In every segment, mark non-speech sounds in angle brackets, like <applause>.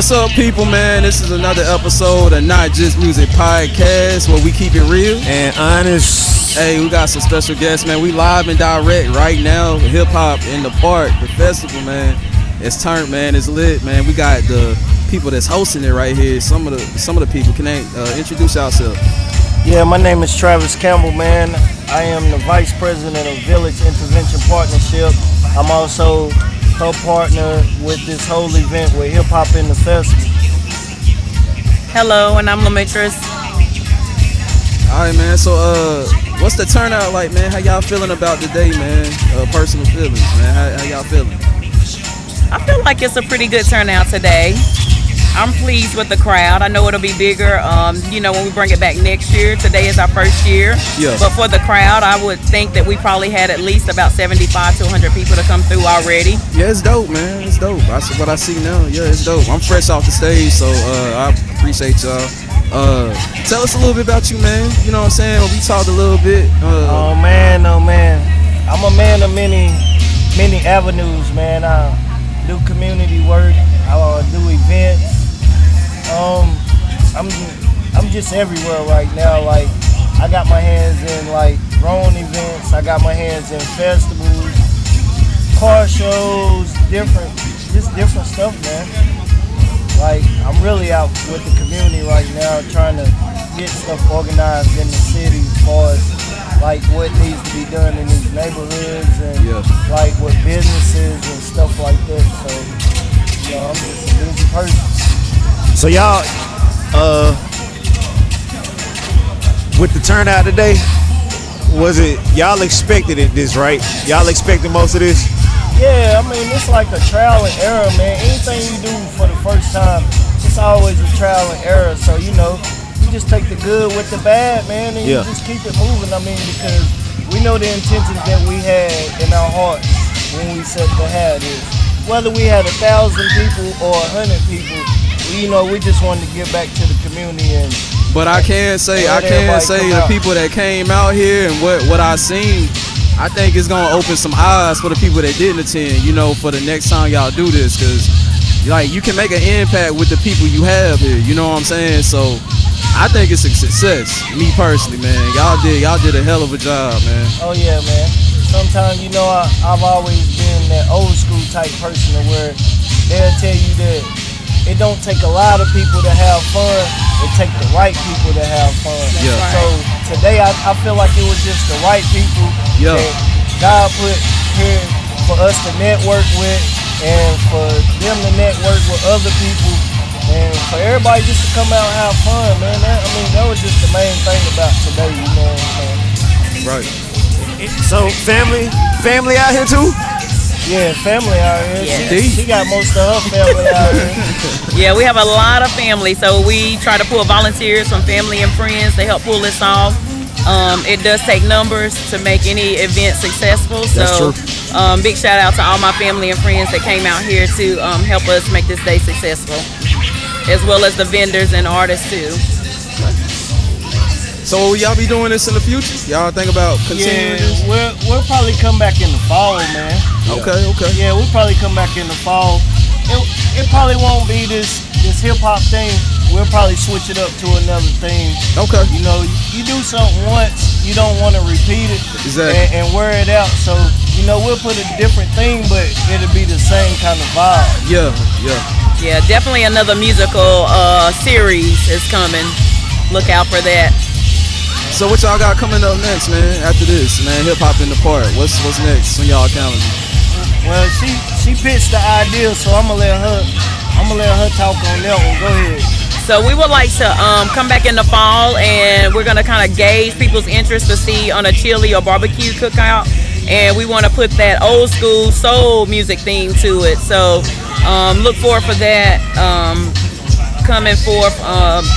What's up, people, man? This is another episode of Not Just Music Podcast where we keep it real. And honest, Hey, we got some special guests, man. We live and direct right now. Hip hop in the park, the festival, man. It's turned, man. It's lit, man. We got the people that's hosting it right here. Some of the some of the people can they, uh, introduce yourself. Yeah, my name is Travis Campbell, man. I am the vice president of Village Intervention Partnership. I'm also co-partner with this whole event with Hip Hop in the Festival. Hello, and I'm Lametris. All right, man. So, uh, what's the turnout like, man? How y'all feeling about the day, man? Uh, personal feelings, man. How, how y'all feeling? I feel like it's a pretty good turnout today. I'm pleased with the crowd. I know it'll be bigger, um, you know, when we bring it back next year. Today is our first year. Yeah. But for the crowd, I would think that we probably had at least about 75 to 100 people to come through already. Yeah, it's dope, man. It's dope. That's what I see now. Yeah, it's dope. I'm fresh off the stage, so uh, I appreciate y'all. Uh, tell us a little bit about you, man. You know what I'm saying? We talked a little bit. Uh, Oh man, oh man. I'm a man of many, many avenues, man. I do community work. I do events. Um, I'm I'm just everywhere right now. Like I got my hands in like grown events. I got my hands in festivals, car shows, different, just different stuff, man. Like I'm really out with the community right now, trying to get stuff organized in the city as far as like what needs to be done in these neighborhoods and Yeah. like with businesses and stuff like that. So, you know, I'm just a busy person. So y'all, uh, with the turnout today, was it y'all expected it this right? Y'all expected most of this? Yeah, I mean it's like a trial and error, man. Anything you do for the first time, it's always a trial and error. So you know, you just take the good with the bad, man, and Yeah. you just keep it moving. I mean, because we know the intentions that we had in our hearts when we set to have this. Whether we had a thousand people or a hundred people, you know, we just wanted to give back to the community and But I can say, I can say the out. people that came out here and what what I seen, I think it's gonna open some eyes for the people that didn't attend. You know, for the next time y'all do this, cause like you can make an impact with the people you have here. You know what I'm saying? So I think it's a success. Me personally, man, y'all did y'all did a hell of a job, man. Oh yeah, man. Sometimes you know I, I've always been that old school type person to where they'll tell you that it don't take a lot of people to have fun. It take the right people to have fun. Yeah. right. So today I, I feel like it was just the right people Yeah. that God put here for us to network with and for them to network with other people and for everybody just to come out and have fun, man. That, I mean, that was just the main thing about today, you know what I'm saying? Right. So family, family out here too? Yeah, family out here. Yeah. She, she got most of her family out here. <laughs> Yeah, we have a lot of family, so we try to pull volunteers from family and friends to help pull this off. Um, it does take numbers to make any event successful. So, That's Um, big shout out to all my family and friends that came out here to um, help us make this day successful, as well as the vendors and artists too. So will y'all be doing this in the future? Y'all think about continuing yeah, this? we'll, we'll probably come back in the fall, man. Okay, okay. Yeah, we'll probably come back in the fall. It, it probably won't be this this hip hop thing. We'll probably switch it up to another thing. Okay. You know, you do something once, you don't want to repeat it Exactly. and, and wear it out. So, you know, we'll put a different thing, but it'll be the same kind of vibe. Yeah, yeah. Yeah, definitely another musical uh, series is coming. Look out for that. So what y'all got coming up next, man? After this, man, hip hop in the park. What's what's next on y'all calendar? Well, she she pitched the idea, so I'm gonna let her I'm gonna let her talk on that one. Go ahead. So we would like to um, come back in the fall, and we're gonna kind of gauge people's interest to see on a chili or barbecue cookout, and we want to put that old school soul music theme to it. So um, look forward for that um, coming forth. Um,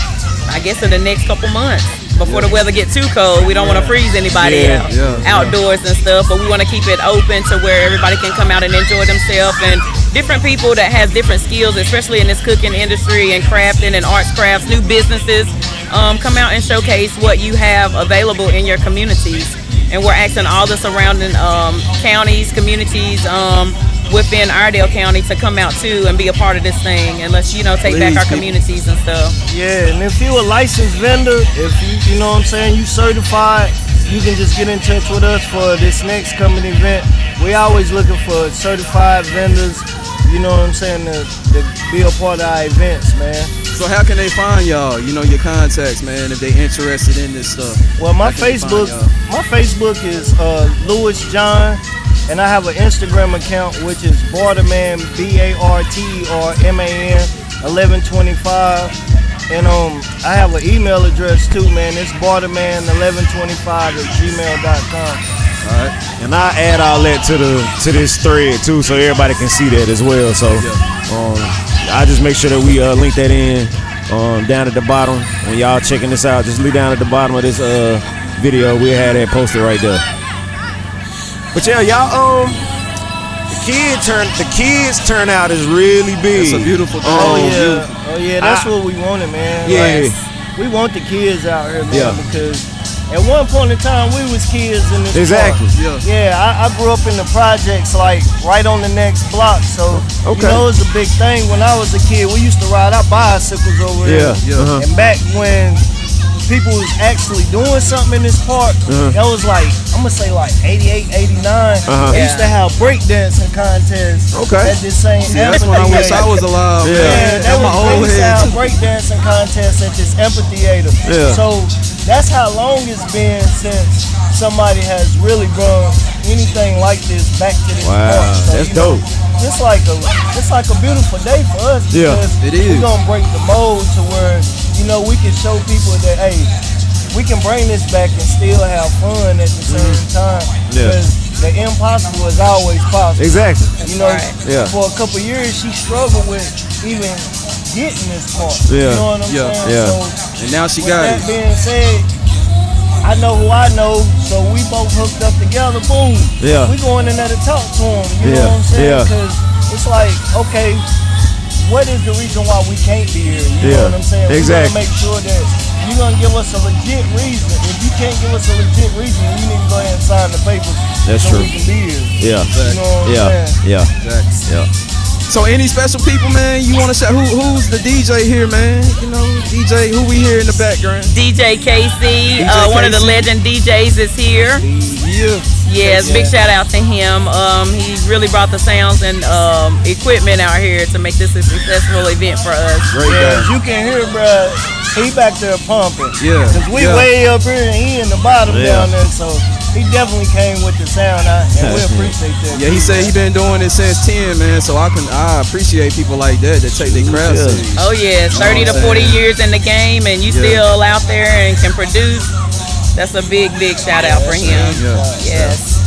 I guess in the next couple months before the weather get too cold. We don't want to freeze anybody Yeah, out, yeah, yeah. outdoors and stuff, but we want to keep it open to where everybody can come out and enjoy themselves and different people that has different skills, especially in this cooking industry and crafting and arts crafts, new businesses, um, come out and showcase what you have available in your communities. And we're asking all the surrounding um, counties, communities um, within Iredell County to come out too and be a part of this thing, and let's you know take back our communities and stuff. Yeah, and if you a licensed vendor, if you you know what I'm saying, you certified, you can just get in touch with us for this next coming event. We always looking for certified vendors, you know what I'm saying, to, to be a part of our events, man. So how can they find y'all? You know your contacts, man, if they interested in this stuff. Well, my How can they find Facebook, my Facebook is uh, Louis John, and I have an Instagram account which is Barterman Man 1125, and um I have an email address too, man. It's Barterman1125 at gmail.com. All right. And I add all that to the to this thread too, so everybody can see that as well. So, um, I just make sure that we uh, link that in um, down at the bottom. When y'all checking this out, just leave down at the bottom of this uh, video. We had that posted right there. But yeah, y'all um, the kid turn the kids turnout is really big. It's a beautiful thing. Oh, Um, yeah, oh yeah, that's I- what we wanted, man. Yeah. Like, we want the kids out here, man, Yeah. because at one point in time we was kids in this Exactly. park. Yeah. Yeah, I, I grew up in the projects, like right on the next block. So Okay. you know, it was a big thing when I was a kid. We used to ride our bicycles over Yeah, there. yeah. uh-huh. And back when people was actually doing something in this park, Uh-huh. that was like I'm gonna say like 88, 89. Uh-huh. They used to have breakdancing contests Okay. at this same See, that's when I wish I was alive. Yeah. man. yeah, that At my was old head. freestyle breakdancing contests at this amphitheater. Yeah. So that's how long it's been since somebody has really brought anything like this back to this Wow, park. So, that's you know, dope. It's like a it's like a beautiful day for us Yeah, because it is. we're gonna break the mold to where you know we can show people that hey we can bring this back and still have fun at the same time Mm-hmm. Yeah. because the impossible is always possible. Exactly. You know, right. Yeah. for a couple years she struggled with even getting this part. Yeah. You know what I'm Yeah. saying? Yeah. So And now she with got that it. being said, I know who I know, so we both hooked up together. Boom. Yeah. We going in there to talk to him. You Yeah. know what I'm saying? Yeah. Because it's like, okay, what is the reason why we can't be here? You Yeah. know what I'm saying? Exactly. We gotta make sure that you're gonna give us a legit reason. If you can't give us a legit reason, you need to go ahead and sign the papers. That's so true. We can be here. Yeah. You know what I'm Yeah. Yeah. Exactly. Yeah. So any special people, man, you want to shout? Who, who's the DJ here, man? You know, DJ, who we hear in the background? DJ KC, uh, one of the legend DJs is here. Yeah. Yes, big shout out to him. Um, he really brought the sounds and um, equipment out here to make this a successful event for us. Great Yeah, as you can hear, bruh, he back there pumping. Yeah, Cause we yeah. way up here and he in the bottom Yeah. down there, so he definitely came with the sound, I, and we <laughs> appreciate that. Yeah, he said he been doing it since 10, man. So I can I appreciate people like that that take their craft Yeah. Oh yeah, 30 to I'm 40 years in the game, and you Yeah. still out there and can produce. That's a big, big shout out for him. Yeah. Yes.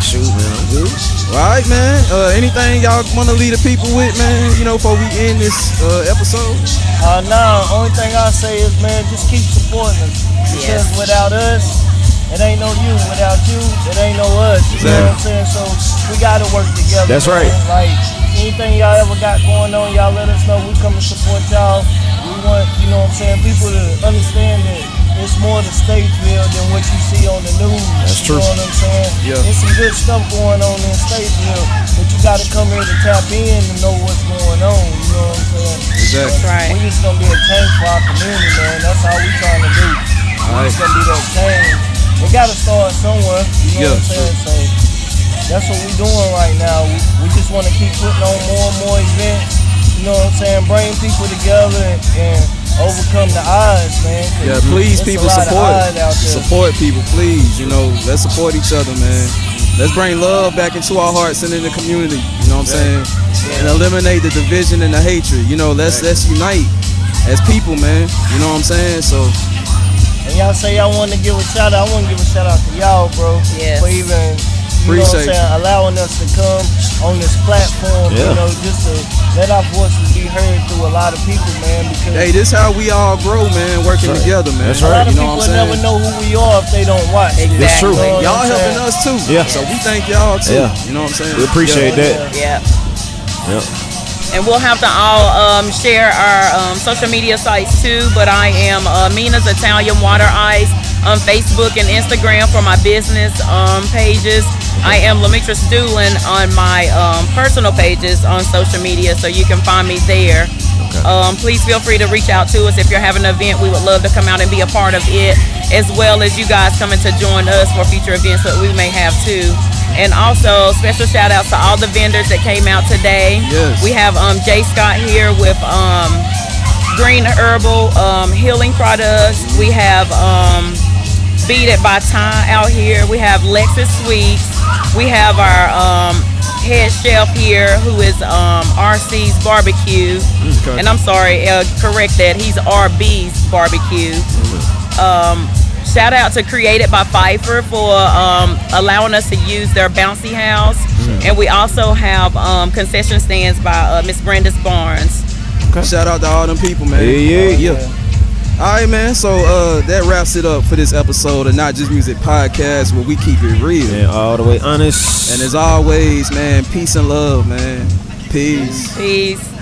Shoot, man. I'm good. All right, man. Uh, anything y'all want to leave the people with, man? You know, before we end this uh, episode. Uh, nah, only thing I say is, man, just keep supporting us. Because Yes. without us, it ain't no you. Without you, it ain't no us. You know what I'm saying? So we gotta work together. That's man. right. Like anything y'all ever got going on, y'all let us know. We come and support y'all. We want, you know what I'm saying, people to understand that it's more to Statesville than what you see on the news. That's you true. know what I'm saying? Yeah. There's some good stuff going on in Statesville, but you gotta come here to tap in and know what's going on. You know what I'm saying? Exactly. That's right. We just gonna be a change for our community, man. That's all we trying to do. We Alright. just gonna be that change. It gotta start somewhere. You know Yeah, what I'm saying? So that's what we doing right now. We, we just wanna keep putting on more and more events. You know what I'm saying? Bring people together and, and overcome the odds, man. 'Cause Yeah, please, people support. odds out there. Support people, please. You know, let's support each other, man. Let's bring love back into our hearts and in the community. You know what I'm saying? And eliminate the division and the hatred. You know, let's let's unite as people, man. You know what I'm saying? So And y'all say y'all want to give a shout out. I want to give a shout out to y'all, bro. Yeah. For even, you know what I'm Appreciate saying, allowing us to come on this platform. Yeah. You know, just to let our voices be heard through a lot of people, man. Because Hey, this how we all grow, man. Working right. together, man. That's right. a right. lot of You know people what I'm never know who we are if they don't watch. Exactly. It's true. You know y'all I'm helping us too. Yeah. So we thank y'all too. Yeah. You know what I'm saying? We appreciate Yeah, that. Yeah. Yeah. And we'll have to all um, share our um, social media sites too. But I am uh, Mena's Italian Water Ice on Facebook and Instagram for my business um, pages. I am Lamitra Doolin on my um, personal pages on social media, so you can find me there. Um, please feel free to reach out to us if you're having an event. We would love to come out and be a part of it, as well as you guys coming to join us for future events that we may have too. And also, special shout outs to all the vendors that came out today. Yes. We have um, Jay Scott here with um, Green Herbal um, Healing Products. We have um, Beat It by time out here. We have Lexus Sweets. We have our um, head chef here who is um, RC's Barbecue. Okay. And I'm sorry, uh, correct that. He's RB's Barbecue. Um, shout out to Created by Pfeiffer for um, allowing us to use their bouncy house. And we also have um, concession stands by uh, Miss Brandis Barnes. Shout out to all them people, man. Yeah, yeah. yeah. All right, man. So uh, that wraps it up for this episode of Not Just Music Podcast, where we keep it real. And all the way honest. And as always, man, peace and love, man. Peace. Peace.